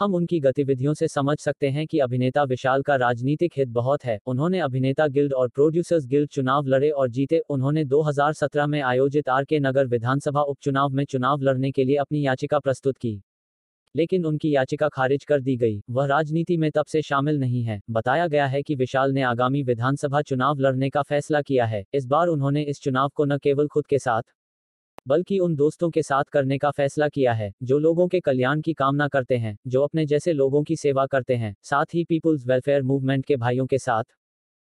हम उनकी गतिविधियों से समझ सकते हैं कि अभिनेता विशाल का राजनीतिक हित बहुत है। उन्होंने अभिनेता गिल्ड और प्रोड्यूसर्स गिल्ड चुनाव लड़े और जीते। उन्होंने 2017 में आयोजित आर के नगर विधानसभा उपचुनाव में चुनाव लड़ने के लिए अपनी याचिका प्रस्तुत की। लेकिन उनकी याचिका खारिज कर दी गई। वह राजनीति में तब से शामिल नहीं है। बताया गया है कि विशाल ने आगामी विधानसभा चुनाव लड़ने का फैसला किया है। इस बार उन्होंने इस चुनाव को न केवल खुद के साथ बल्कि उन दोस्तों के साथ करने का फैसला किया है, जो लोगों के कल्याण की कामना करते हैं, जो अपने जैसे लोगों की सेवा करते हैं, साथ ही पीपुल्स वेलफेयर मूवमेंट के भाइयों के साथ।